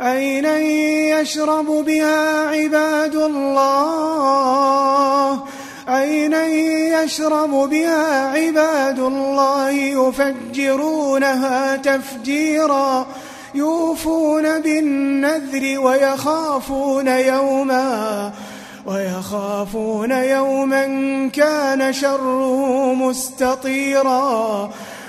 عينا يشرب بها عباد الله؟ عينا يشرب بها عباد الله؟ يفجرونها تفجيرا يوفون بالنذر ويخافون يوما ويخافون يوما كان شره مستطيرا.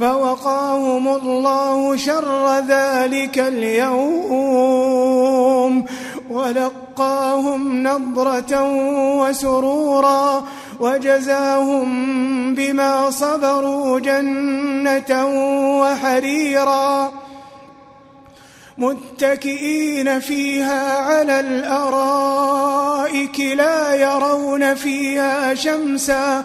فوقاهم الله شر ذلك اليوم ولقاهم نضرة وسرورا وجزاهم بما صبروا جنة وحريرا متكئين فيها على الأرائك لا يرون فيها شمسا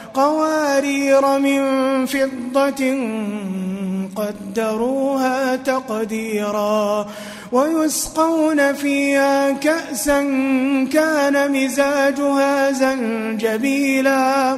قوارير من فضة قدروها تقديرا ويسقون فيها كأسا كان مزاجها زنجبيلا